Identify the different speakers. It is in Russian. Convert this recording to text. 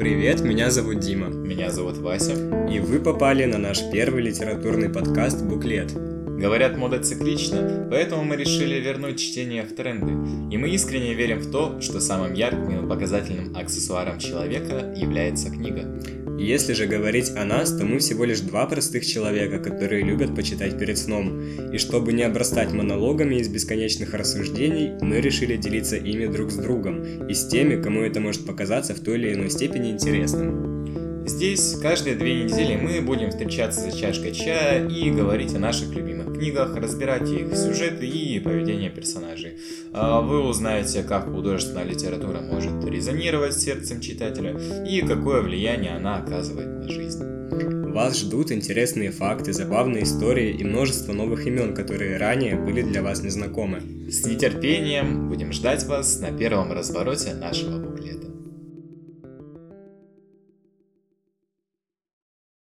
Speaker 1: Привет, меня зовут Дима.
Speaker 2: Меня зовут Вася.
Speaker 1: И вы попали на наш первый литературный подкаст «Буклет».
Speaker 2: Говорят, мода циклична, поэтому мы решили вернуть чтение в тренды. И мы искренне верим в то, что самым ярким и показательным аксессуаром человека является книга.
Speaker 1: Если же говорить о нас, то мы всего лишь два простых человека, которые любят почитать перед сном. И чтобы не обрастать монологами из бесконечных рассуждений, мы решили делиться ими друг с другом и с теми, кому это может показаться в той или иной степени интересным.
Speaker 2: Здесь каждые две недели мы будем встречаться за чашкой чая и говорить о наших любимых книгах, разбирать их сюжеты и поведение персонажей. А вы узнаете, как художественная литература может резонировать с сердцем читателя и какое влияние она оказывает на жизнь.
Speaker 1: Вас ждут интересные факты, забавные истории и множество новых имен, которые ранее были для вас незнакомы.
Speaker 2: С нетерпением будем ждать вас на первом развороте нашего буклета.